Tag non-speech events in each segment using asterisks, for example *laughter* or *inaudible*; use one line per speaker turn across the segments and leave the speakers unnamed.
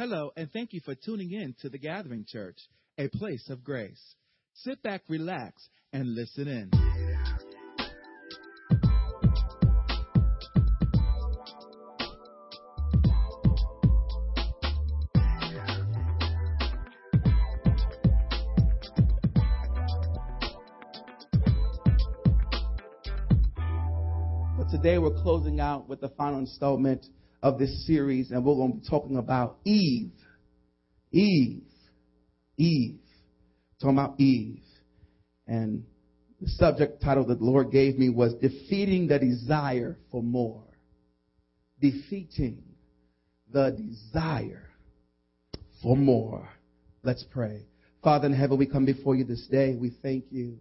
Hello, and thank you for tuning in to the Gathering Church, a place of grace. Sit back, relax, and listen in.
But today we're closing out with the final installment of this series, and we're going to be talking about Eve. Eve. Eve. Talking about Eve. And the subject title that the Lord gave me was Defeating the Desire for More. Defeating the Desire for More. Let's pray. Father in heaven, we come before you this day. We thank you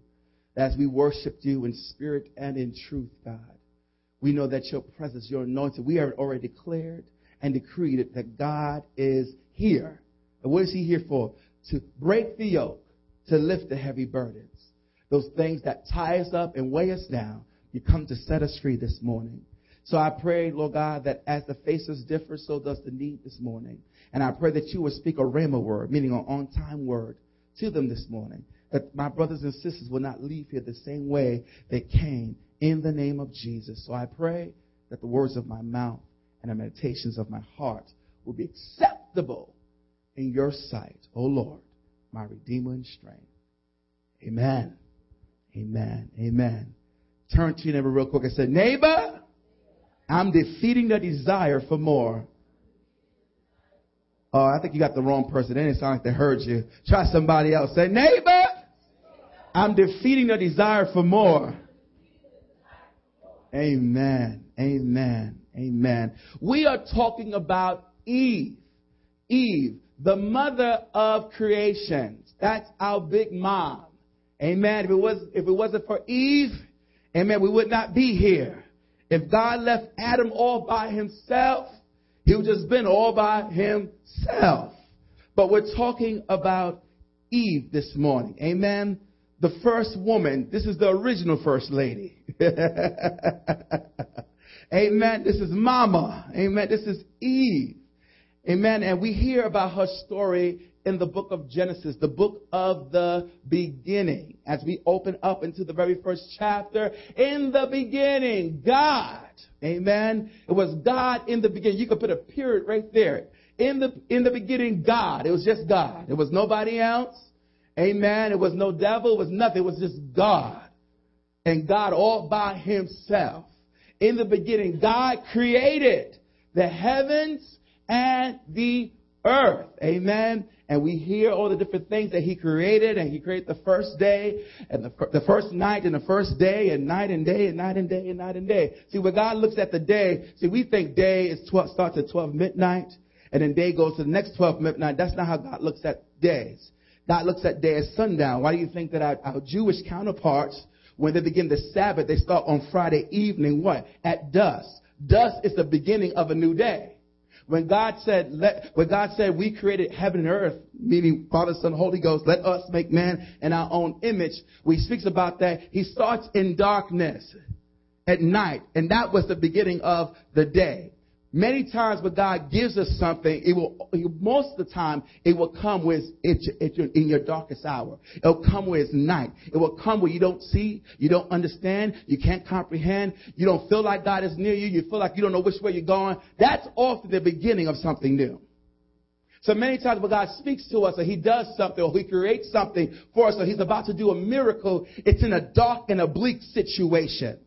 as we worship you in spirit and in truth, God. We know that your presence, your anointing, we are already declared and decreed that God is here. And what is he here for? To break the yoke, to lift the heavy burdens. Those things that tie us up and weigh us down, you come to set us free this morning. So I pray, Lord God, that as the faces differ, so does the need this morning. And I pray that you will speak a rhema word, meaning an on-time word, to them this morning. That my brothers and sisters will not leave here the same way they came in the name of Jesus. So I pray that the words of my mouth and the meditations of my heart will be acceptable in your sight, O Lord, my Redeemer and strength. Amen. Amen. Amen. Turn to your neighbor real quick and say, Neighbor, I'm defeating the desire for more. Oh, I think you got the wrong person. They didn't sound like they heard you. Try somebody else. Say, Neighbor, I'm defeating the desire for more. Amen. Amen. Amen. We are talking about Eve. Eve, the mother of creation. That's our big mom. Amen. If it was, if it wasn't for Eve, amen, we would not be here. If God left Adam all by himself, he would just been all by himself. But we're talking about Eve this morning. Amen. The first woman. This is the original first lady. *laughs* Amen. This is Mama. Amen. This is Eve. Amen. And we hear about her story in the book of Genesis, the book of the beginning. As we open up into the very first chapter, in the beginning, God. Amen. It was God in the beginning. You could put a period right there. In the, in the beginning, God. It was just God. It was nobody else. Amen. It was no devil. It was nothing. It was just God. And God all by himself. In the beginning, God created the heavens and the earth. Amen. And we hear all the different things that he created and he created the first day and the, the first night and the first day and night and day and night and day and night and day. See, when God looks at the day, see, we think day is 12, starts at 12 midnight and then day goes to the next 12 midnight. That's not how God looks at days. God looks at day as sundown. Why do you think that our, our Jewish counterparts, when they begin the Sabbath, they start on Friday evening, what? At dusk. Dusk is the beginning of a new day. When God said, let, when God said we created heaven and earth, meaning Father, Son, Holy Ghost, let us make man in our own image, we speaks about that. He starts in darkness at night, and that was the beginning of the day. Many times when God gives us something, it will, most of the time, it will come with, in your darkest hour. It will come where it's night. It will come where you don't see, you don't understand, you can't comprehend, you don't feel like God is near you, you feel like you don't know which way you're going. That's often the beginning of something new. So many times when God speaks to us or He does something or He creates something for us or He's about to do a miracle, it's in a dark and a bleak situation.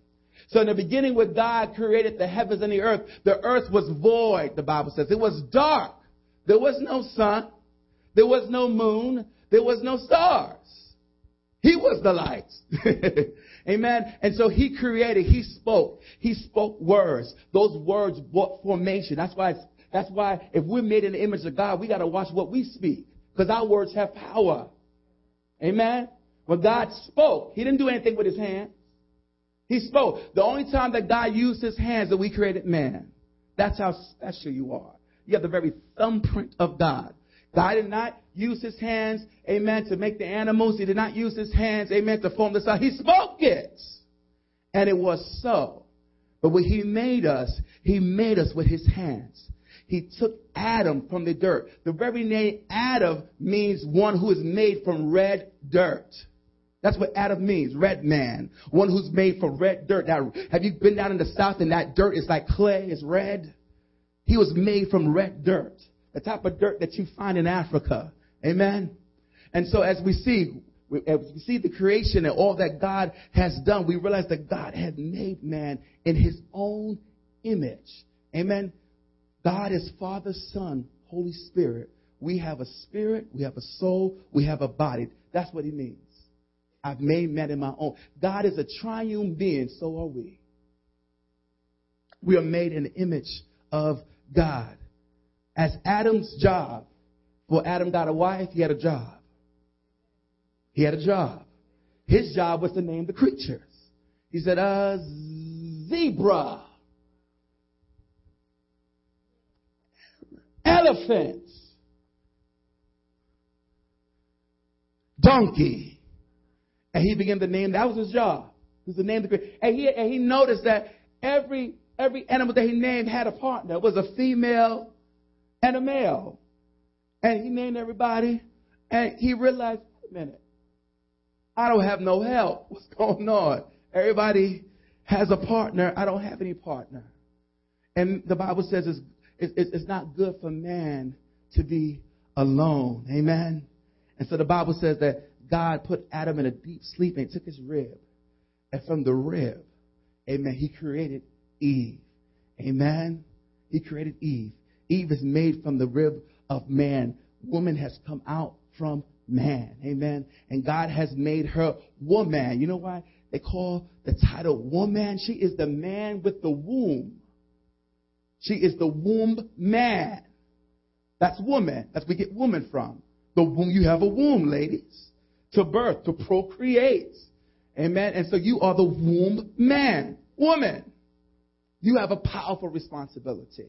So in the beginning when God created the heavens and the earth, the earth was void, the Bible says. It was dark. There was no sun. There was no moon. There was no stars. He was the light. *laughs* Amen. And so he created, he spoke. He spoke words. Those words brought formation. That's why that's why if we're made in the image of God, we got to watch what we speak because our words have power. Amen. When God spoke, he didn't do anything with his hands. He spoke. The only time that God used his hands that we created man. That's how special you are. You have the very thumbprint of God. God did not use his hands, amen, to make the animals. He did not use his hands, amen, to form the sun. He spoke it. And it was so. But when he made us, he made us with his hands. he took Adam from the dirt. The very name Adam means one who is made from red dirt. That's what Adam means, red man. One who's made from red dirt. Now, have you been down in the south and that dirt is like clay, it's red? He was made from red dirt. The type of dirt that you find in Africa. Amen? And so as we see, as we see the creation and all that God has done, we realize that God has made man in his own image. Amen? God is Father, Son, Holy Spirit. We have a spirit, we have a soul, we have a body. That's what he means. I've made man in my own. God is a triune being, so are we. We are made in the image of God. As Adam's job, well, Adam got a wife, he had a job. He had a job. His job was to name the creatures. He said, uh, zebra, elephants, donkey, and he began to name, that was his job. Was to name the and he and he noticed that every every animal that he named had a partner. It was a female and a male. And he named everybody and he realized, wait a minute, I don't have no help. *laughs* What's going on? Everybody has a partner. I don't have any partner. And the Bible says it's, it's, it's not good for man to be alone. Amen. And so the Bible says that God put Adam in a deep sleep and took his rib. And from the rib, amen, he created Eve. Amen. He created Eve. Eve is made from the rib of man. Woman has come out from man. Amen. And God has made her woman. You know why they call the title woman? She is the man with the womb. She is the womb man. That's woman. That's where we get woman from. The womb, you have a womb, ladies to birth, to procreate. Amen. And so you are the womb man, woman. You have a powerful responsibility.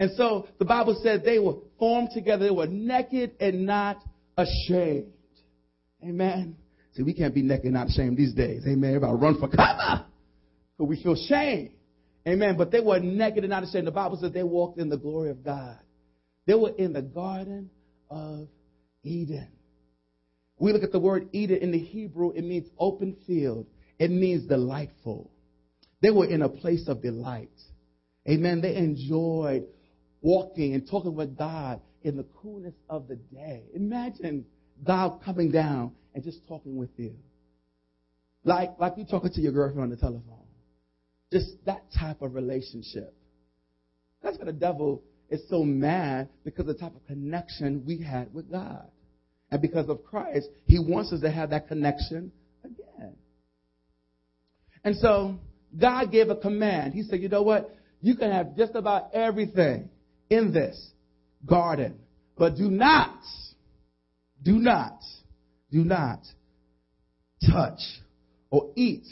And so the Bible said they were formed together. They were naked and not ashamed. Amen. See, we can't be naked and not ashamed these days. Amen. Everybody run for cover. But we feel shame. Amen. But they were naked and not ashamed. The Bible says they walked in the glory of God. They were in the Garden of Eden. We look at the word Eden in the Hebrew, it means open field. It means delightful. They were in a place of delight. Amen. They enjoyed walking and talking with God in the coolness of the day. Imagine God coming down and just talking with you. Like, like you talking to your girlfriend on the telephone. Just that type of relationship. That's why the devil is so mad because of the type of connection we had with God. And because of Christ, He wants us to have that connection again. And so, God gave a command. He said, you know what? You can have just about everything in this garden, but do not, do not, do not touch or eat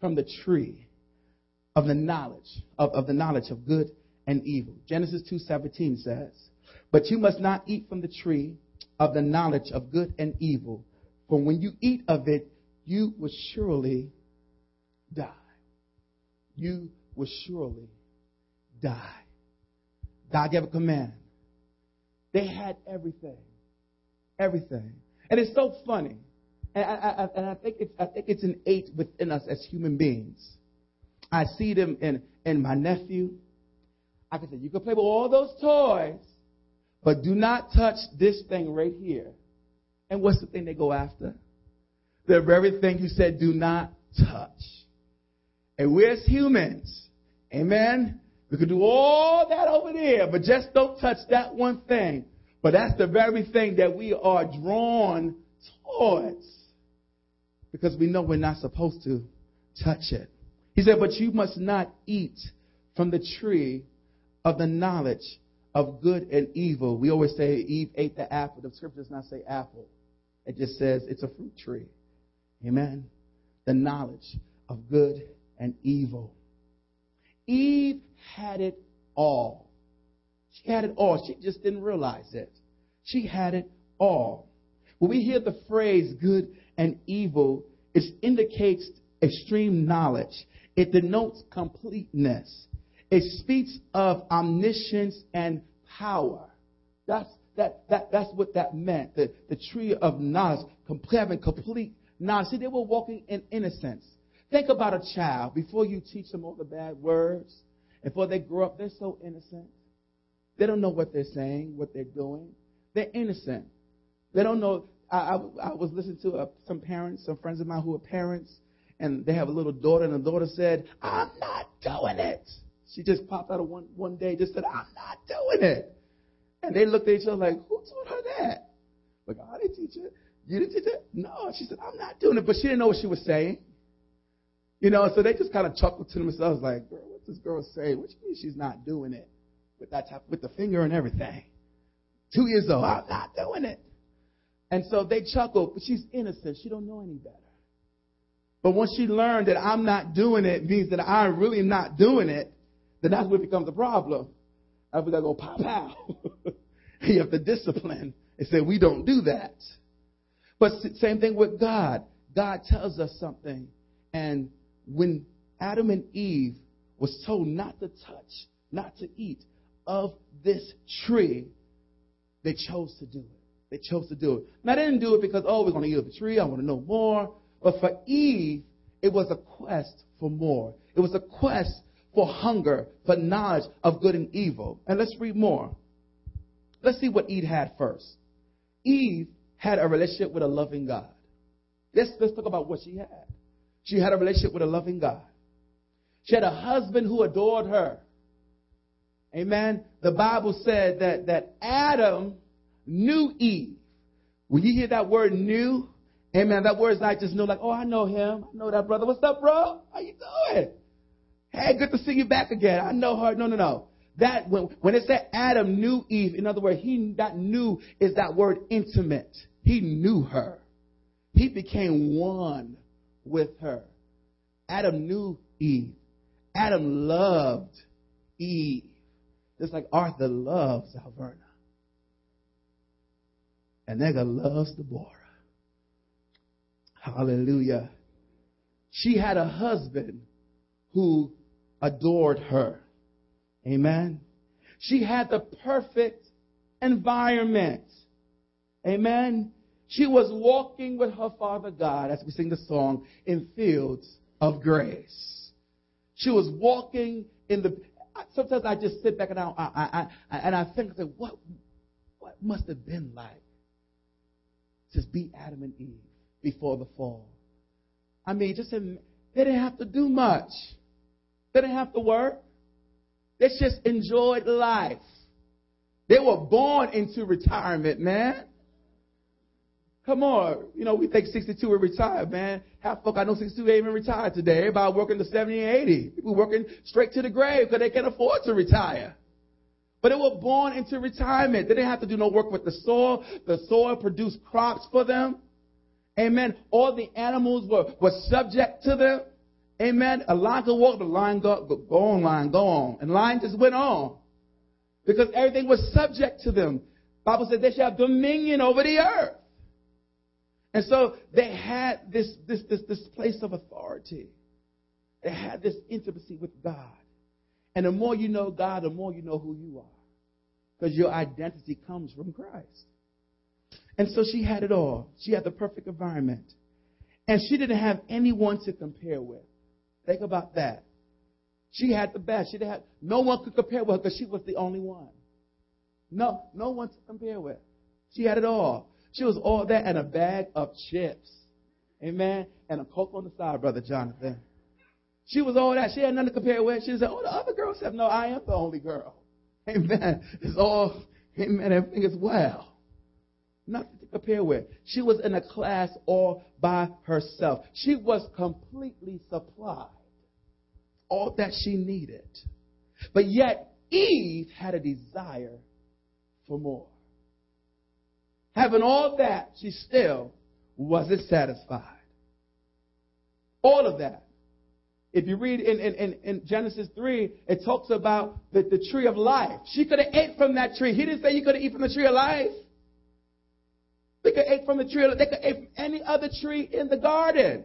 from the tree of the knowledge of, of the knowledge of good and evil. Genesis 2:17 says, "But you must not eat from the tree of the knowledge of good and evil. For when you eat of it, you will surely die. You will surely die. God gave a command. They had everything. Everything. And it's so funny. And I, I, and I think it's, I think it's innate within us as human beings. I see them in, in my nephew. I can say, you can play with all those toys, but do not touch this thing right here. And what's the thing they go after? The very thing you said, do not touch. And we're as humans, amen, we could do all that over there, but just don't touch that one thing. But that's the very thing that we are drawn towards. Because we know we're not supposed to touch it. He said, but you must not eat from the tree of the knowledge of good and evil. We always say Eve ate the apple. The scripture does not say apple. It just says it's a fruit tree. Amen. The knowledge of good and evil. Eve had it all. She had it all. She just didn't realize it. She had it all. When we hear the phrase good and evil, it indicates extreme knowledge. It denotes completeness. It speaks of omniscience and power. That's, that, that, that's what that meant. The, the tree of knowledge, having complete knowledge. See, they were walking in innocence. Think about a child before you teach them all the bad words. Before they grow up, they're so innocent. They don't know what they're saying, what they're doing. They're innocent. They don't know. I, I, I was listening to uh, some parents, some friends of mine who are parents, and they have a little daughter, and the daughter said, I'm not doing it. She just popped out of one, one day, just said, I'm not doing it. And they looked at each other like, who told her that? Like, I didn't teach her. You didn't teach her? No. She said, I'm not doing it. But she didn't know what she was saying. You know, so they just kind of chuckled to themselves like, girl, what's this girl saying? What you mean she's not doing it? With that type, with the finger and everything. Two years old, I'm not doing it. And so they chuckled, but she's innocent. She don't know any better. But once she learned that I'm not doing it means that I'm really not doing it, then that's when it becomes a problem. I we gotta go pow pow. *laughs* you have to discipline and say we don't do that. But same thing with God. God tells us something, and when Adam and Eve was told not to touch, not to eat of this tree, they chose to do it. They chose to do it. Now, they didn't do it because, oh, we're going to eat of the tree. I want to know more. But for Eve, it was a quest for more. It was a quest for hunger, for knowledge of good and evil. And let's read more. Let's see what Eve had first. Eve had a relationship with a loving God. Let's, let's talk about what she had. She had a relationship with a loving God. She had a husband who adored her. Amen. The Bible said that, that Adam knew Eve. When you hear that word knew, amen, that word is not just know like, oh, I know him. I know that brother. What's up, bro? How you doing? Hey, good to see you back again. I know her. No, no, no. That when, when it said Adam knew Eve, in other words, he that knew is that word intimate. He knew her. He became one with her. Adam knew Eve. Adam loved Eve. Just like Arthur loves Alverna. And Nega loves Deborah. Hallelujah. She had a husband who adored her. Amen. She had the perfect environment. Amen. She was walking with her Father God, as we sing the song, in fields of grace. She was walking in the. Sometimes I just sit back and I, I, I, and I think, what, what must have been like to be Adam and Eve before the fall? I mean, just they didn't have to do much. They didn't have to work. They just enjoyed life. They were born into retirement, man. Come on. You know, we think 62 are retired, man. Half folk I know 62 ain't even retired today. Everybody working to 70 and 80. People working straight to the grave because they can't afford to retire. But they were born into retirement. They didn't have to do no work with the soil. The soil produced crops for them. Amen. All the animals were, were subject to them. Amen. A line could walk, the line go, go, on, line, go on. And line just went on. Because everything was subject to them. Bible said they shall have dominion over the earth. And so they had this, this, this, this place of authority. They had this intimacy with God. And the more you know God, the more you know who you are. Because your identity comes from Christ. And so she had it all. She had the perfect environment. And she didn't have anyone to compare with. Think about that. She had the best. She didn't no one could compare with her because she was the only one. No, no one to compare with. She had it all. She was all that and a bag of chips. Amen. And a Coke on the side, Brother Jonathan. She was all that. She had nothing to compare with. She said, Oh, the other girls have no, I am the only girl. *laughs* Amen. It's all, amen, everything is well. Nothing to compare with. She was in a class all by herself. She was completely supplied all that she needed. But yet, Eve had a desire for more. Having all that, she still wasn't satisfied. All of that. If you read in, in, in, Genesis 3, it talks about the, the tree of life. She could have ate from that tree. He didn't say you could have eaten from the tree of life. They could eat from the tree. They could eat from any other tree in the garden.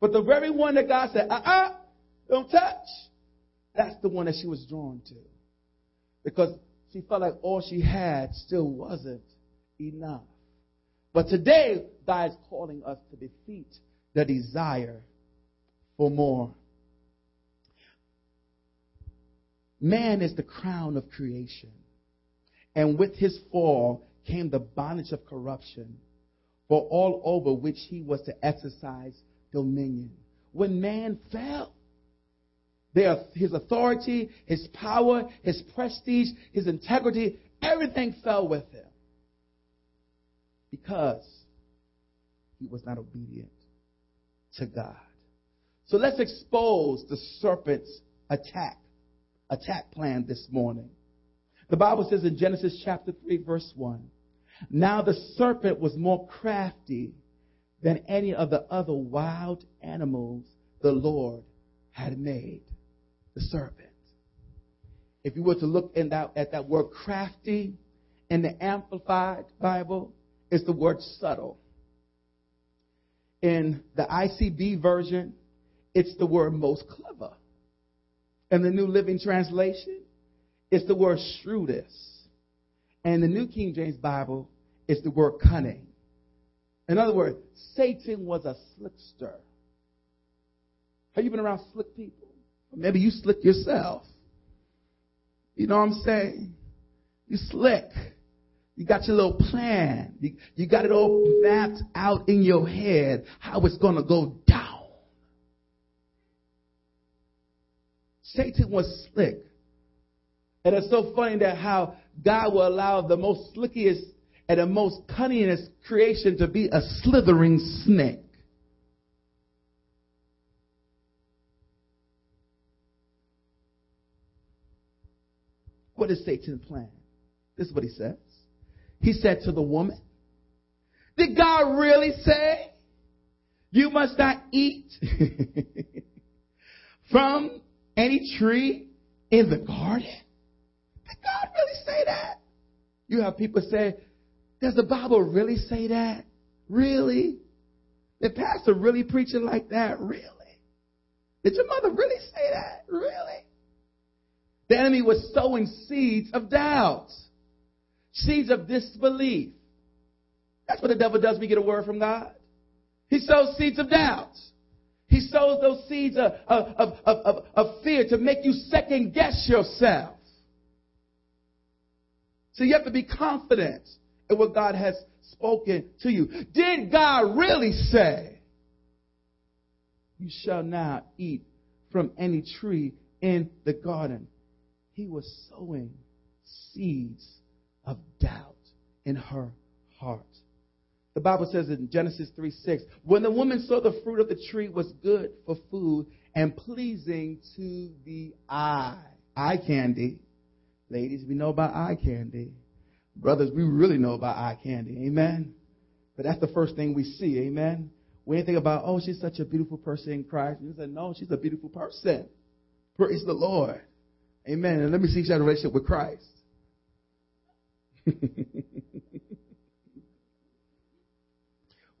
But the very one that God said, uh-uh, don't touch. That's the one that she was drawn to. Because she felt like all she had still wasn't enough. But today, God is calling us to defeat the desire for more. Man is the crown of creation. And with his fall came the bondage of corruption, for all over which he was to exercise dominion. When man fell, their, his authority, his power, his prestige, his integrity, everything fell with him because he was not obedient to God. So let's expose the serpent's attack, attack plan this morning. The Bible says in Genesis chapter 3 verse 1, Now the serpent was more crafty than any of the other wild animals the Lord had made. The serpent. If you were to look that, at that word crafty in the Amplified Bible, it's the word subtle. In the ICB version, it's the word most clever. In the New Living Translation, it's the word shrewdest. And the New King James Bible, it's the word cunning. In other words, Satan was a slickster. Have you been around slick people? Maybe you slick yourself. You know what I'm saying? You slick. You got your little plan. You, got it all mapped out in your head how it's going to go down. Satan was slick. And it's so funny that how God will allow the most slickiest and the most cunningest creation to be a slithering snake. What is Satan's plan? This is what he says. He said to the woman, Did God really say you must not eat *laughs* from any tree in the garden? Did God really say that? You have people say, Does the Bible really say that? Really? Did pastor really preaching like that? Really? Did your mother really say that? Really? The enemy was sowing seeds of doubt, seeds of disbelief. That's what the devil does when you get a word from God. He sows seeds of doubt. He sows those seeds of, of, of, of, of fear to make you second guess yourself. So you have to be confident in what God has spoken to you. Did God really say, You shall not eat from any tree in the garden? He was sowing seeds of doubt in her heart. The Bible says in Genesis 3 6, when the woman saw the fruit of the tree was good for food and pleasing to the eye. Eye candy. Ladies, we know about eye candy. Brothers, we really know about eye candy. Amen. But that's the first thing we see. Amen. We ain't think about, oh, she's such a beautiful person in Christ. We said, no, she's a beautiful person. Praise the Lord. Amen. And let me see if had a relationship with Christ. *laughs*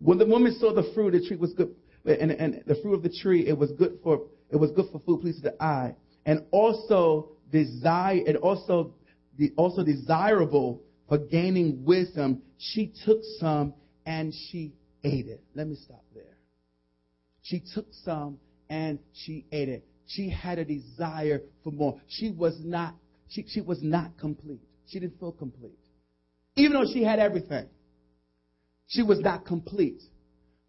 when the woman saw the fruit, the tree was good, and, and the fruit of the tree, it was good for it was good for food, pleasing to the eye, and also desire, and also the, also desirable for gaining wisdom. She took some and she ate it. Let me stop there. She took some and she ate it. She had a desire for more. She was not, she, she was not complete. She didn't feel complete. Even though she had everything, she was not complete.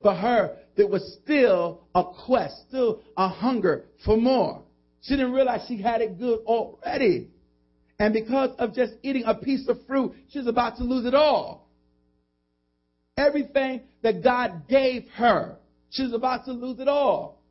For her, there was still a quest, still a hunger for more. She didn't realize she had it good already. And because of just eating a piece of fruit, she's about to lose it all. Everything that God gave her, she's about to lose it all.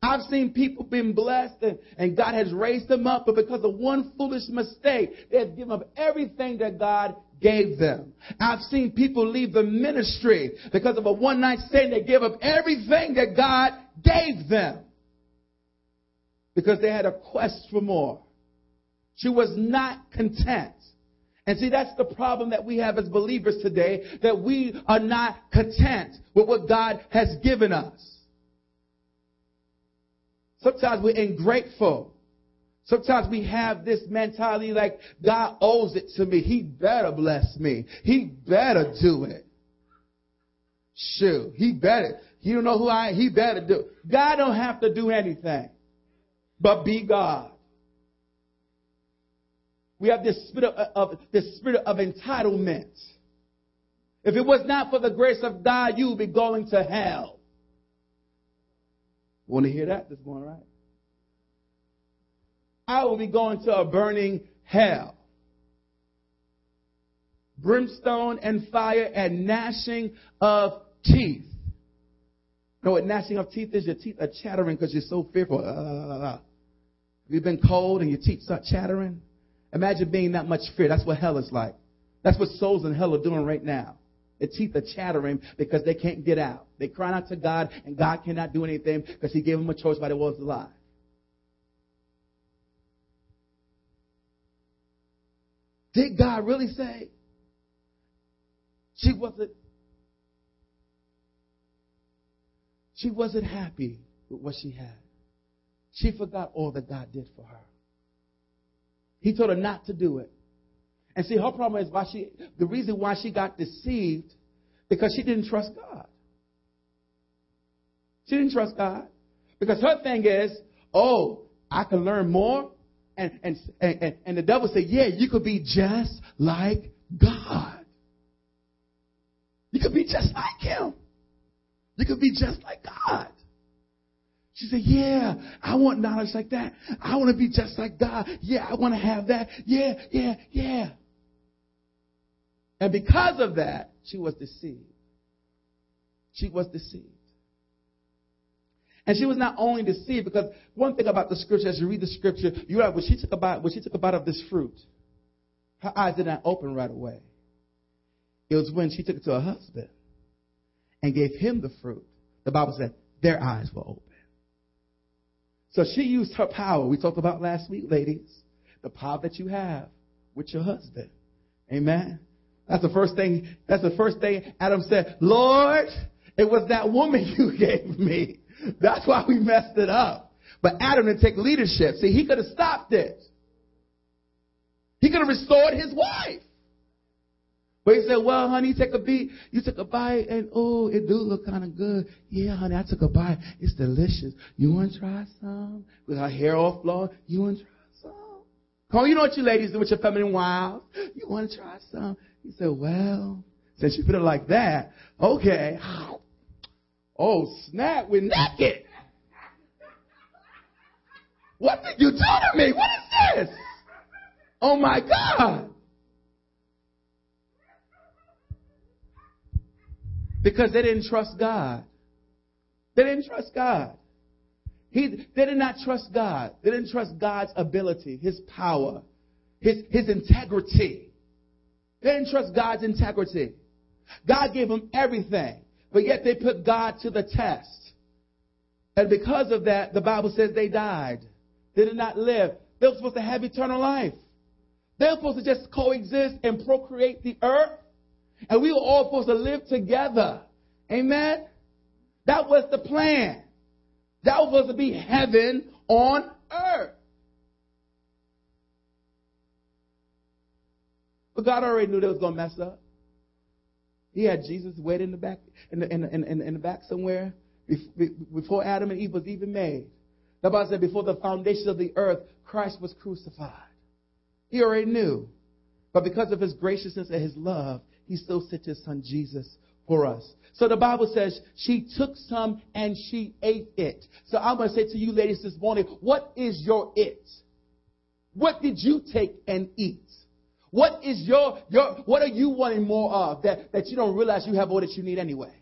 I've seen people been blessed and, and God has raised them up, but because of one foolish mistake, they have given up everything that God gave them. I've seen people leave the ministry because of a one night stand. They gave up everything that God gave them because they had a quest for more. She was not content. And see, that's the problem that we have as believers today, that we are not content with what God has given us. Sometimes we're ungrateful Sometimes we have this mentality like God owes it to me. He better bless me. He better do it. Shoot, he better. You don't know who I am. He better do. God don't have to do anything, but be God. We have this spirit of, of this spirit of entitlement. If it was not for the grace of God, you would be going to hell. Want to hear that this morning, right? I will be going to a burning hell. Brimstone and fire and gnashing of teeth. You know what gnashing of teeth is? Your teeth are chattering because you're so fearful. Ah, ah, ah, uh, you've been cold and your teeth start chattering. Imagine being that much fear. That's what hell is like. That's what souls in hell are doing right now. Their teeth are chattering because they can't get out. They cry out to God, and God cannot do anything because He gave them a choice by the world's alive. Did God really say she wasn't she wasn't happy with what she had? She forgot all that God did for her. He told her not to do it. And see, her problem is why she, the reason why she got deceived, because she didn't trust God. She didn't trust God. Because her thing is, oh, I can learn more. And, and, and, and the devil said, yeah, you could be just like God. You could be just like him. You could be just like God. She said, Yeah, I want knowledge like that. I want to be just like God. Yeah, I want to have that. Yeah, yeah, yeah. And because of that, she was deceived. She was deceived. And she was not only deceived because one thing about the scripture, as you read the scripture, you are when she took a bite, when she took a bite of this fruit, her eyes did not open right away. It was when she took it to her husband and gave him the fruit. The Bible said their eyes were open. So she used her power. We talked about last week, ladies. The power that you have with your husband. Amen. That's the first thing, that's the first thing Adam said, Lord, it was that woman *laughs* you gave me. That's why we messed it up. But Adam didn't take leadership. See, he could have stopped it. He could have restored his wife. But he said, well, honey, take a beat, you took a bite, and oh, it do look kind of good. Yeah, honey, I took a bite. It's delicious. You want to try some? With her hair all flowing, you want to try some? Come on, you know what you ladies do with your feminine wiles. You want to try some? He said, well, since you put it like that, okay. *sighs* Oh, snap, we're naked. What did you do to me? What is this? Oh my God. Because they didn't trust God. They didn't trust God. He, they did not trust God. They didn't trust God's ability, His power, His, His integrity. They didn't trust God's integrity. God gave them everything, but yet they put God to the test. And because of that, the Bible says they died. They did not live. They were supposed to have eternal life. They were supposed to just coexist and procreate the earth and we were all supposed to live together. Amen? That was the plan. That was supposed to be heaven on earth. But God already knew they was going to mess up. He had Jesus waiting in the back, in the, in in in the back somewhere before Adam and Eve was even made. The Bible said before the foundation of the earth, Christ was crucified. He already knew. But because of his graciousness and his love, he still sent his son Jesus for us. So the Bible says she took some and she ate it. So I'm going to say to you ladies this morning, what is your it? What did you take and eat? What is your, your, what are you wanting more of that, that you don't realize you have all that you need anyway?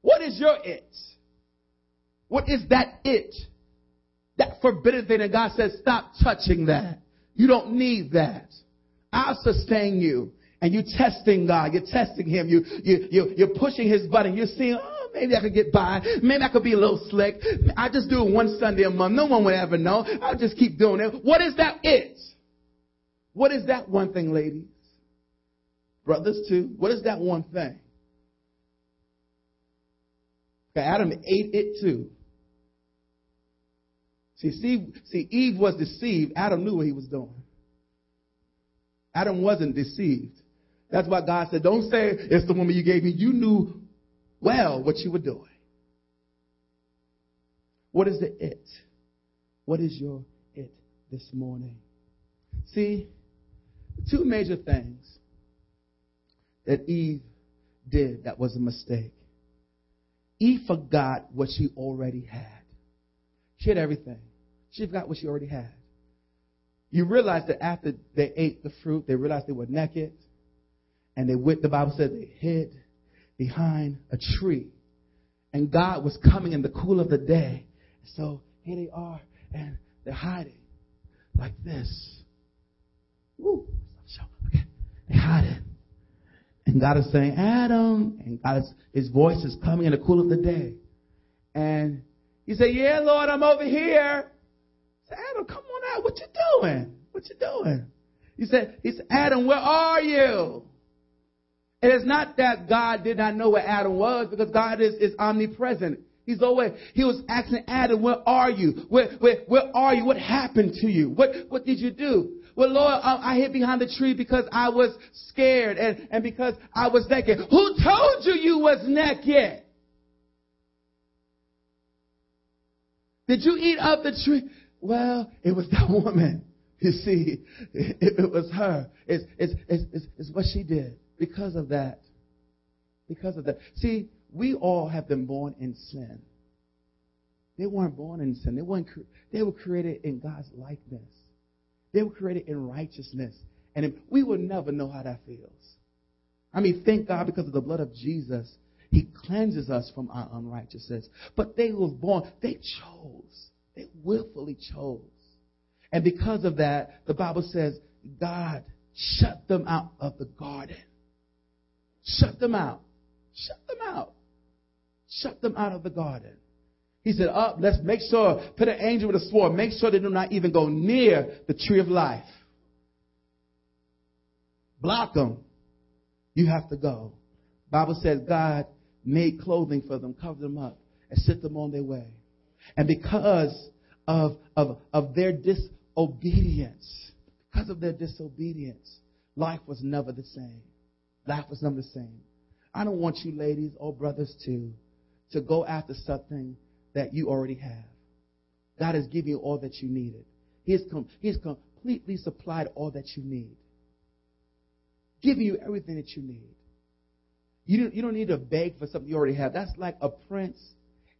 What is your it? What is that it? That forbidden thing that God says, stop touching that. You don't need that. I'll sustain you and you're testing God, you're testing Him, you, you, you, you're pushing His button, you're seeing, oh, maybe I could get by, maybe I could be a little slick, I just do it one Sunday a month, no one would ever know, I'll just keep doing it. What is that it? What is that one thing, ladies? Brothers too, what is that one thing? Adam ate it too. See, see, see, Eve was deceived. Adam knew what he was doing. Adam wasn't deceived. That's why God said, Don't say it's the woman you gave me. You knew well what you were doing. What is the it? What is your it this morning? See, two major things that Eve did that was a mistake. Eve forgot what she already had. She had everything. She forgot what she already had. You realize that after they ate the fruit, they realized they were naked. And they went, the Bible said they hid behind a tree. And God was coming in the cool of the day. So here they are, and they're hiding like this. Woo. And God is saying, Adam. And God is, his voice is coming in the cool of the day. And he said, Yeah, Lord, I'm over here. said, Adam, come on out. What you doing? What you doing? He said, he said, Adam, where are you? And it's not that God did not know where Adam was because God is, is omnipresent. He's always, he was asking Adam, where are you? Where, where, where are you? What happened to you? What, what did you do? Well, Lord, I, I hid behind the tree because I was scared and, and because I was naked. Who told you you was naked? Did you eat up the tree? Well, it was that *laughs* woman. You see, it, it was her. It's, it's, it's, it's, what she did because of that. Because of that. See, we all have been born in sin. They weren't born in sin. They weren't. They were created in God's likeness. They were created in righteousness, and we will never know how that feels. I mean, thank God because of the blood of Jesus, He cleanses us from our unrighteousness. But they were born. They chose. They willfully chose, and because of that, the Bible says God shut them out of the garden. Shut them out. Shut them out. Shut them out of the garden. He said, Up, let's make sure, put an angel with a sword, make sure they do not even go near the tree of life. Block them. You have to go. Bible says God made clothing for them, covered them up, and sent them on their way. And because of, of, of their disobedience, because of their disobedience, life was never the same. Life was never the same. I don't want you ladies or brothers to, to go after something that you already have. God has given you all that you needed. He has, com- he has completely supplied all that you need. Giving you everything that you need. You don't, you don't need to beg for something you already have. That's like a prince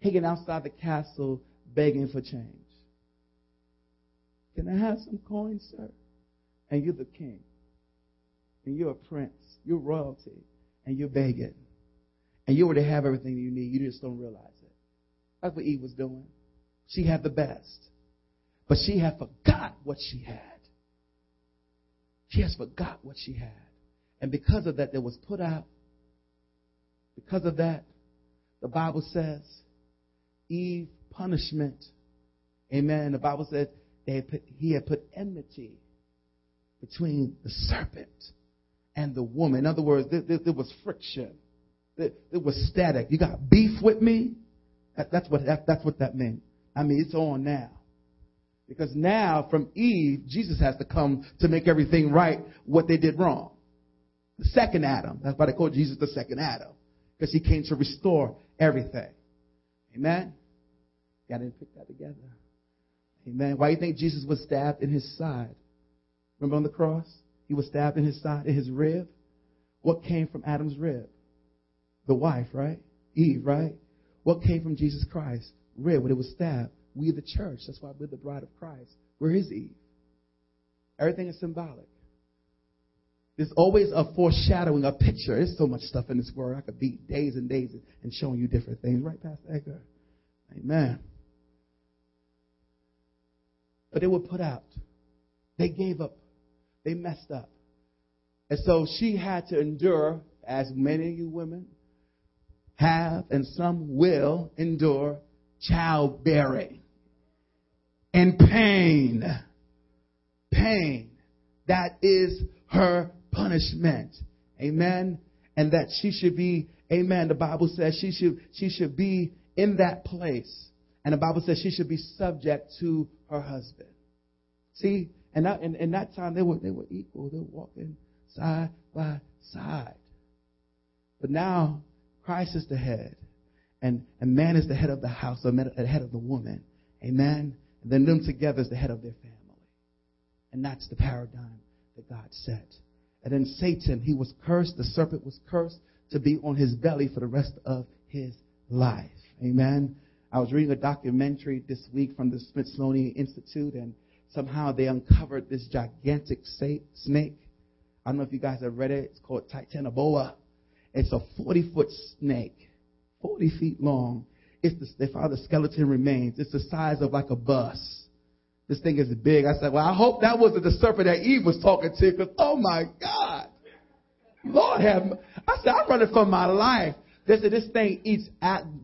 hanging outside the castle begging for change. Can I have some coins, sir? And you're the king. And you're a prince. You're royalty. And you're begging. And you already have everything you need. You just don't realize. That's what Eve was doing. She had the best. But she had forgot what she had. She has forgot what she had. And because of that, there was put out. Because of that, the Bible says, Eve punishment. Amen. The Bible says had put, he had put enmity between the serpent and the woman. In other words, there, there, there was friction. There, there, was static. You got beef with me? That, that's, what, that, that's what that meant. I mean, it's on now. Because now, from Eve, Jesus has to come to make everything right what they did wrong. The second Adam. That's why they call Jesus the second Adam. Because he came to restore everything. Amen? Got to put that together. Amen. Why do you think Jesus was stabbed in his side? Remember on the cross? He was stabbed in his side, in his rib. What came from Adam's rib? The wife, right? Eve, right? What came from Jesus Christ? Rib, when it was stabbed. We the church. That's why we're the bride of Christ. We're his Eve. Everything is symbolic. There's always a foreshadowing, a picture. There's so much stuff in this world. I could be days and days and showing you different things. Right, Pastor Edgar? Amen. But they were put out. They gave up. They messed up. And so she had to endure, as many of you women have, and some will endure, childbearing and pain. Pain. That is her punishment. Amen. And that she should be, amen. The Bible says she should, she should be in that place And the Bible says she should be subject to her husband. See, and that, that time they were they were equal. They were walking side by side. But now Christ is the head, and, and man is the head of the house, or the head of the woman. Amen. And then them together is the head of their family. And that's the paradigm that God set. And then Satan, he was cursed. The serpent was cursed to be on his belly for the rest of his life. Amen. I was reading a documentary this week from the Smithsonian Institute, and somehow they uncovered this gigantic snake. I don't know if you guys have read it. It's called Titanoboa. It's a 40 foot snake, 40 feet long. It's the, they found the skeleton remains. It's the size of like a bus. This thing is big. I said, well, I hope that wasn't the serpent that Eve was talking to, because oh my God. Lord have, I said, I'm running for my life. They said this thing eats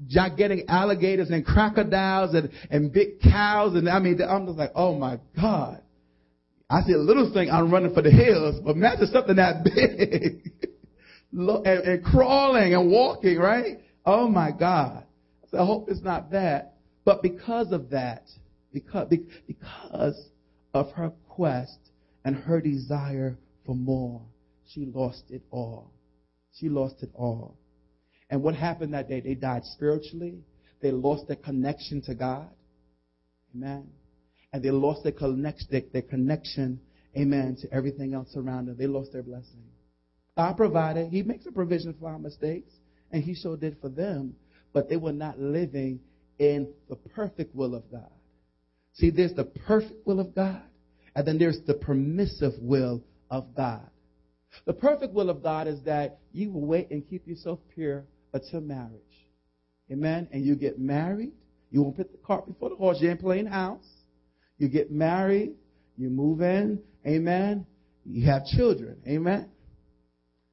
gigantic alligators and crocodiles and, and big cows. And I mean, I'm just like, oh my God. I a little thing, I'm running for the hills, but imagine something that *laughs* big. And, and crawling and walking, right? Oh my God. So I hope it's not that. But because of that, because, because of her quest and her desire for more, she lost it all. She lost it all. And what happened that day? They died spiritually. They lost their connection to God. Amen. And they lost their connection, their connection, amen, to everything else around them. They lost their blessing. God provided. He makes a provision for our mistakes, and He so did for them. But they were not living in the perfect will of God. See, there's the perfect will of God, and then there's the permissive will of God. The perfect will of God is that you will wait and keep yourself pure until marriage. Amen. And you get married. You won't put the cart before the horse. You ain't playing house. You get married. You move in. Amen. You have children. Amen.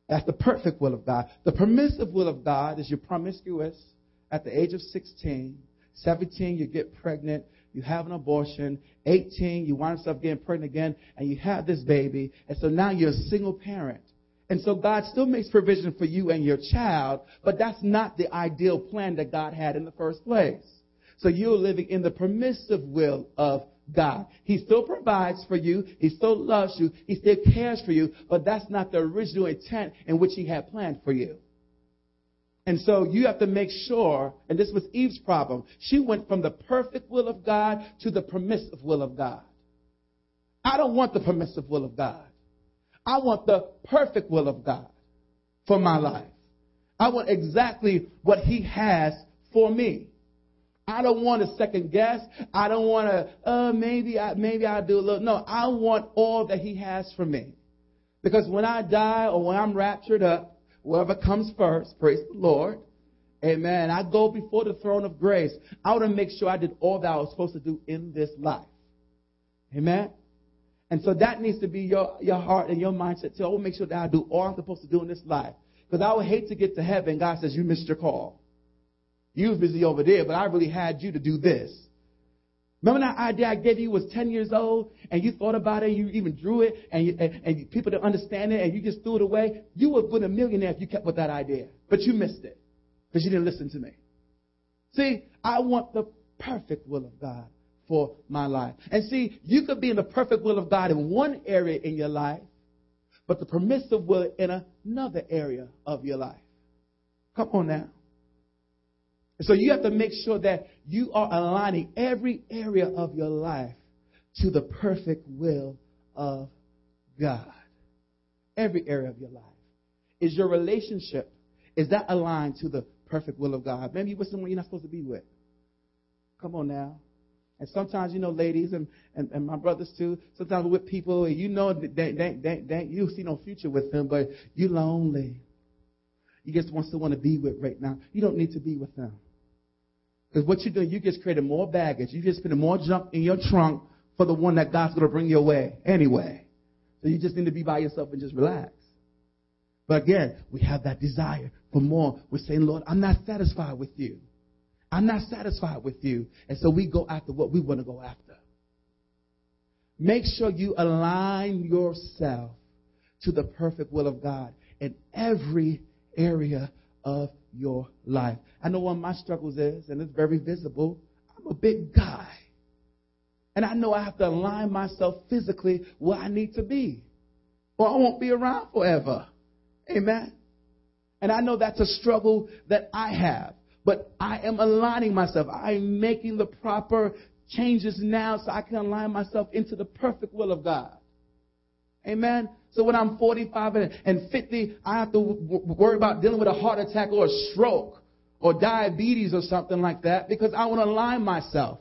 That's the perfect will of God. The permissive will of God is you're promiscuous at the age of 16. 17, you get pregnant. You have an abortion. 18, you wind yourself getting pregnant again, and you have this baby. And so now you're a single parent. And so God still makes provision for you and your child, but that's not the ideal plan that God had in the first place. So you're living in the permissive will of God. He still provides for you. He still loves you. He still cares for you, but that's not the original intent in which he had planned for you. And so you have to make sure, and this was Eve's problem. She went from the perfect will of God to the permissive will of God. I don't want the permissive will of God. I want the perfect will of God for my life. I want exactly what He has for me. I don't want to second guess. I don't want to, uh, maybe I, maybe I'll do a little. No, I want all that He has for me. Because when I die or when I'm raptured up, whoever comes first, praise the Lord. Amen. I go before the throne of grace. I want to make sure I did all that I was supposed to do in this life. Amen. And so that needs to be your, your heart and your mindset too. I will make sure that I do all I'm supposed to do in this life. Because I would hate to get to heaven. God says, you missed your call. You was busy over there, but I really had you to do this. Remember that idea I gave you was 10 years old and you thought about it, you even drew it and, you, and, and people didn't understand it and you just threw it away? You would have been a millionaire if you kept with that idea. But you missed it because you didn't listen to me. See, I want the perfect will of God for my life. And see, you could be in the perfect will of God in one area in your life, but the permissive will in another area of your life. Come on now. So you have to make sure that you are aligning every area of your life to the perfect will of God. Every area of your life. Is your relationship, is that aligned to the perfect will of God? Maybe you with someone you're not supposed to be with. Come on now. And sometimes, you know, ladies and, and, and my brothers too, sometimes we're with people and you know that they, they, they, they, you see no future with them, but you're lonely. You just want someone to be with right now. You don't need to be with them. Because what you're doing, you just created more baggage. You just putting more junk in your trunk for the one that God's going to bring your way anyway. So you just need to be by yourself and just relax. But again, we have that desire for more. We're saying, Lord, I'm not satisfied with you. I'm not satisfied with you. And so we go after what we want to go after. Make sure you align yourself to the perfect will of God in every area of your life. I know one of my struggles is, and it's very visible. I'm a big guy. And I know I have to align myself physically where I need to be. Or I won't be around forever. Amen. And I know that's a struggle that I have. But I am aligning myself. I'm making the proper changes now so I can align myself into the perfect will of God. Amen. So when I'm 45 and 50, I have to worry about dealing with a heart attack or a stroke or diabetes or something like that because I want to align myself.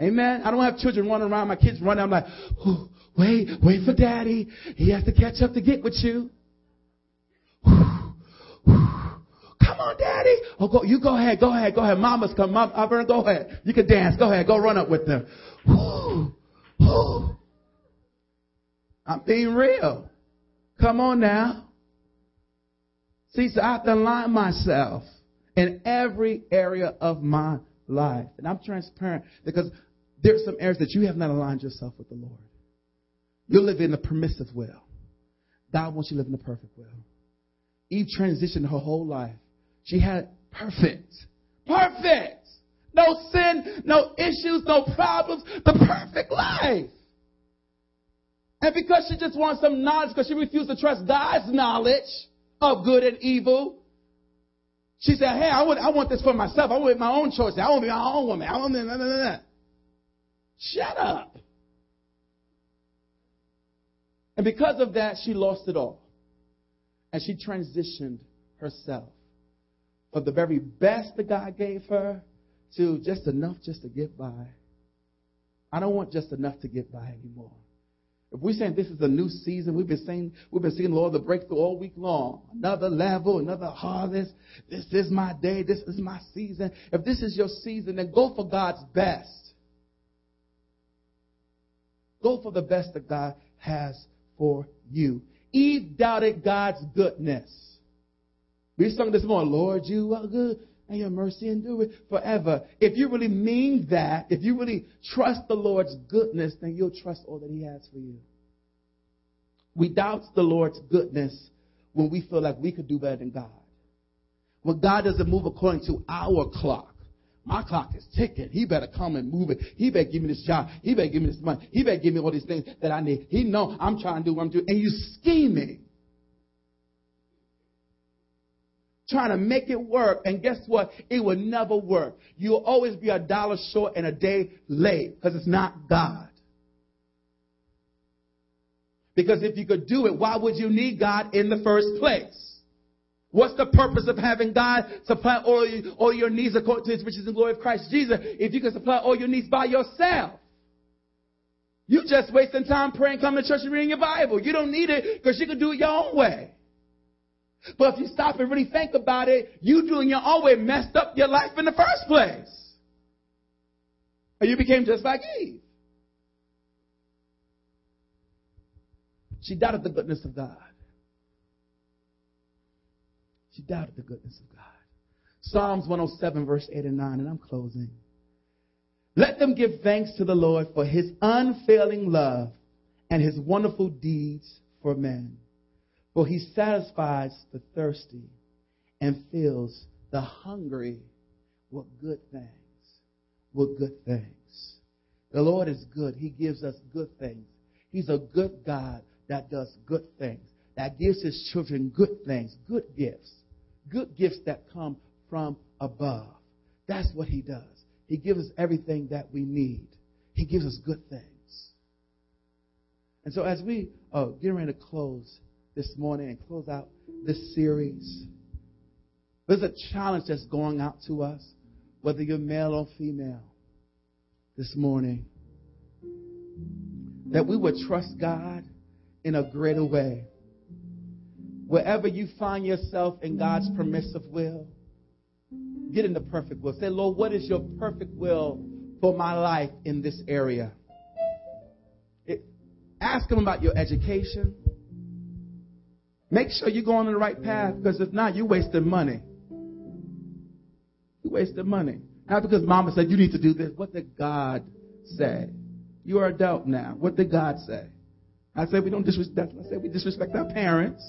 Amen. I don't have children running around. My kids running. I'm like, wait, wait for daddy. He has to catch up to get with you. *sighs* Come on, daddy. Oh, go, you go ahead. Go ahead. Go ahead. Mama's come. Mom, Alberta, go ahead. You can dance. Go ahead. Go run up with them. *sighs* I'm being real. Come on now. See, so I have to align myself in every area of my life. And I'm transparent because there's some areas that you have not aligned yourself with the Lord. You live in the permissive will. God wants you to live in the perfect will. Eve transitioned her whole life. She had perfect, perfect, no sin, no issues, no problems, the perfect life. And because she just wants some knowledge, because she refused to trust God's knowledge of good and evil, she said, Hey, I want, I want this for myself. I want my own choice. I want to be my own woman. I want to, blah, blah. Shut up. And because of that, she lost it all. And she transitioned herself from the very best that God gave her to just enough just to get by. I don't want just enough to get by anymore. If we're saying this is a new season, we've been saying we've been seeing Lord the breakthrough all week long. Another level, another harvest. This is my day. This is my season. If this is your season, then go for God's best. Go for the best that God has for you. Eve doubted God's goodness. We sung this morning, Lord, you are good and your mercy endure it forever. If you really mean that, if you really trust the Lord's goodness, then you'll trust all that He has for you. We doubt the Lord's goodness when we feel like we could do better than God. When God doesn't move according to our clock. My clock is ticking. He better come and move it. He better give me this job. He better give me this money. He better give me all these things that I need. He know I'm trying to do what I'm doing. And you scheming. Trying to make it work. And guess what? It will never work. You'll always be a dollar short and a day late because it's not God. Because if you could do it, why would you need God in the first place? What's the purpose of having God supply all, all your needs according to his riches and glory of Christ Jesus if you can supply all your needs by yourself? you're just wasting time praying, coming to church and reading your Bible. You don't need it because you can do it your own way. But if you stop and really think about it, you doing your own way messed up your life in the first place. And you became just like Eve. She doubted the goodness of God. She doubted the goodness of God. Psalms 107, verse 8 and 9, and I'm closing. Let them give thanks to the Lord for his unfailing love and his wonderful deeds for men. For he satisfies the thirsty and fills the hungry with good things. With good things. The Lord is good. He gives us good things. He's a good God that does good things, that gives his children good things, good gifts, good gifts that come from above. That's what he does. He gives us everything that we need. He gives us good things. And so as we are getting ready to close, this morning and close out this series. There's a challenge that's going out to us, whether you're male or female, this morning. That we would trust God in a greater way. Wherever you find yourself in God's permissive will, get in the perfect will. Say, Lord, what is your perfect will for my life in this area? It, ask Him about your education. Make sure you're going on the right path because if not, you're wasting money. You're wasting money. Not because mama said you need to do this. What did God say? You are adult now. What did God say? I said we don't disrespect. I said we disrespect our parents.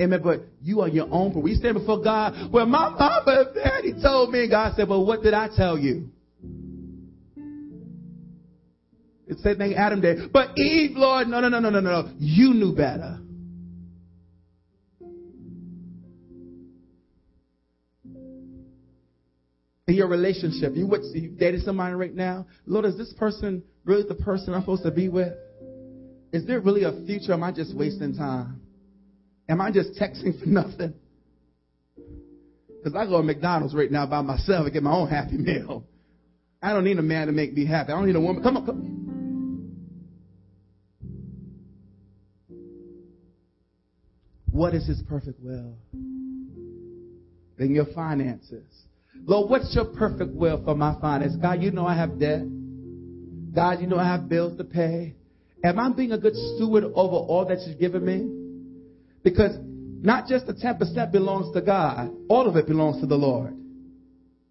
Amen. But you are your own. But we stand before God. Well, my mama and daddy told me. God said, Well, what did I tell you? It's the same thing Adam did. But Eve, Lord, no, no, no, no, no, no. You knew better. In your relationship, you, what, you dating somebody right now? Lord, is this person really the person I'm supposed to be with? Is there really a future? Am I just wasting time? Am I just texting for *laughs* nothing? Because I go to McDonald's right now by myself and get my own happy meal. I don't need a man to make me happy. I don't need a woman. Come on, come. What is his perfect will? In your finances. Lord, what's your perfect will for my finances? God, you know I have debt. God, you know I have bills to pay. Am I being a good steward over all that you've given me? Because not just the 10% belongs to God, all of it belongs to the Lord.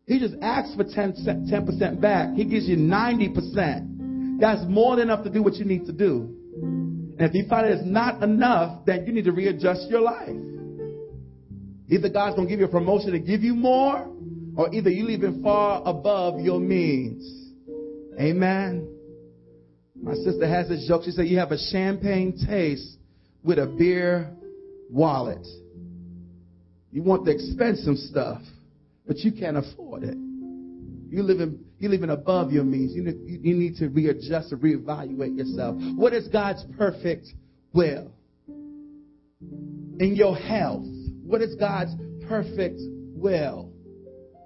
He just asks for 10%, 10% back. He gives you 90%. That's more than enough to do what you need to do. And if you find it's not enough, then you need to readjust your life. Either God's going to give you a promotion to give you more, or either you're living far above your means. Amen. My sister has this joke. She said, You have a champagne taste with a beer wallet. You want the expensive stuff, but you can't afford it. You living, you're living above your means. You need, you need to readjust and reevaluate yourself. What is God's perfect will? In your health, what is God's perfect will?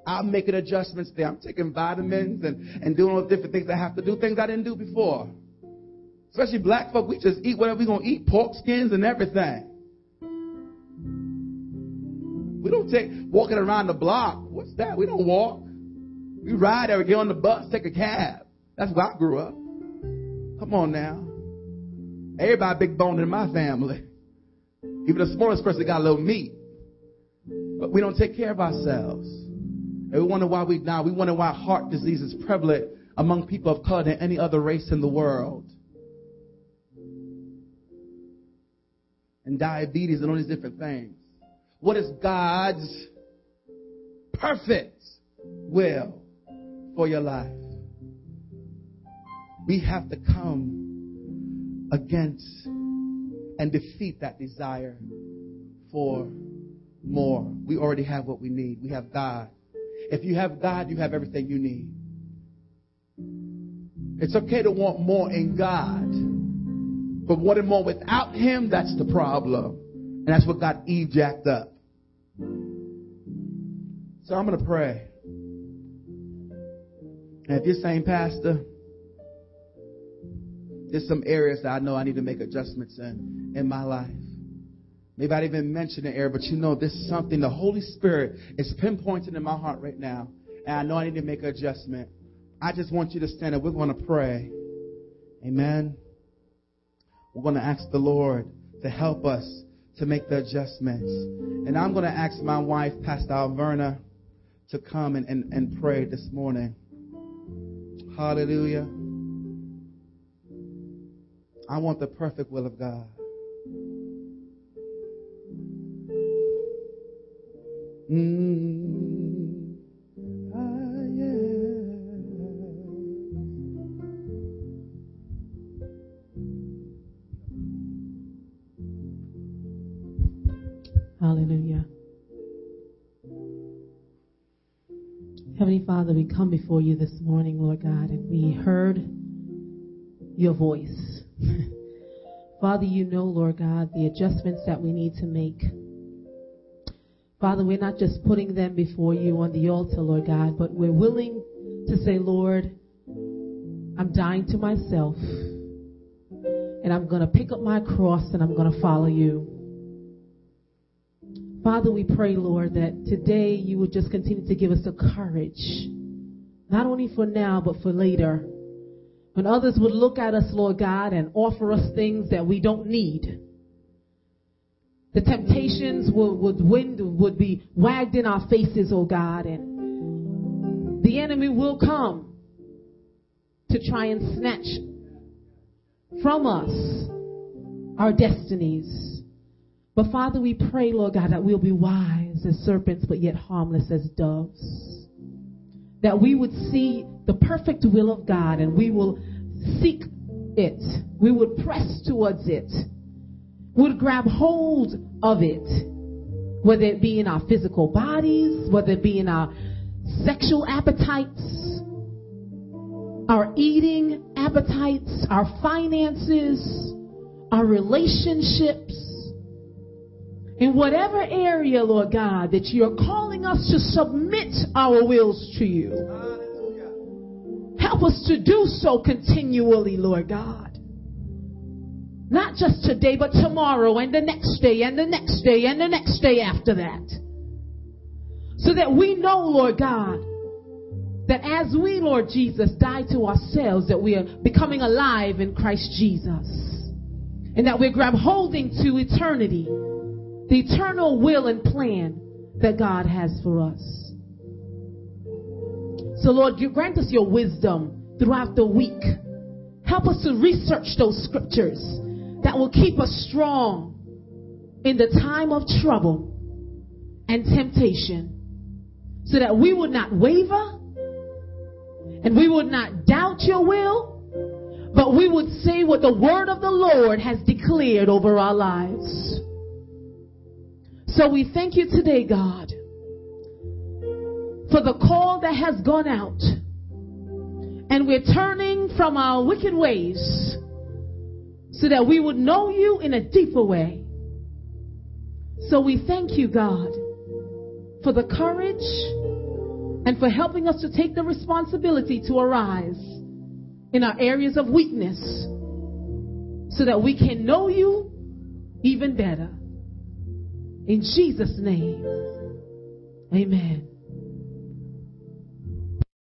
I'm making adjustments there. I'm taking vitamins and, and doing all the different things I have to do, things I didn't do before. Especially black folk, we just eat whatever we're going to eat, pork skins and everything. We don't take walking around the block. What's that? We don't walk. We ride or get on the bus, take a cab. That's where I grew up. Come on now. Everybody big boned in my family. Even the smallest person got a little meat. But we don't take care of ourselves. And we wonder why we die. We wonder why heart disease is prevalent among people of color than any other race in the world. And diabetes and all these different things. What is God's perfect will for your life? We have to come against and defeat that desire for more. We already have what we need. We have God. If you have God, you have everything you need. It's okay to want more in God. But wanting more without Him, that's the problem. And that's what got Eve jacked up. So I'm going to pray. And if you're saying, Pastor, there's some areas that I know I need to make adjustments in in my life. Maybe I didn't even mention the area, but you know, this is something the Holy Spirit is pinpointing in my heart right now. And I know I need to make an adjustment. I just want you to stand up. We're going to pray. Amen. We're going to ask the Lord to help us to make the adjustments. And I'm going to ask my wife, Pastor Alverna, to come and, and, and pray this morning. Hallelujah. I want the perfect will of God.
Hallelujah. Heavenly Father, we come before you this morning, Lord God, and we heard your voice. *laughs* Father, you know, Lord God, the adjustments that we need to make. Father, we're not just putting them before you on the altar, Lord God, but we're willing to say, Lord, I'm dying to myself, and I'm going to pick up my cross and I'm going to follow you. Father, we pray, Lord, that today you would just continue to give us the courage, not only for now, but for later. When others would look at us, Lord God, and offer us things that we don't need. The temptations would, would, wind, would be wagged in our faces, oh God, and the enemy will come to try and snatch from us our destinies. But Father, we pray, Lord God, that we'll be wise as serpents, but yet harmless as doves. That we would see the perfect will of God and we will seek it. We would press towards it. Would grab hold of it. Whether it be in our physical bodies, whether it be in our sexual appetites, our eating appetites, our finances, our relationships, in whatever area, Lord God, that you're calling us to submit our wills to you. Help us to do so continually, Lord God. Not just today, but tomorrow and the next day and the next day and the next day after that. So that we know, Lord God, that as we, Lord Jesus, die to ourselves, that we are becoming alive in Christ Jesus. And that we're grab holding to eternity, the eternal will and plan that God has for us. So, Lord, grant us your wisdom throughout the week. Help us to research those scriptures that will keep us strong in the time of trouble and temptation so that we would not waver and we would not doubt your will, but we would say what the word of the Lord has declared over our lives. So we thank you today, God, for the call that has gone out. And we're turning from our wicked ways so that we would know you in a deeper way. So we thank you, God, for the courage and for helping us to take the responsibility to arise in our areas of weakness so that we can know you even better. In Jesus' name, amen.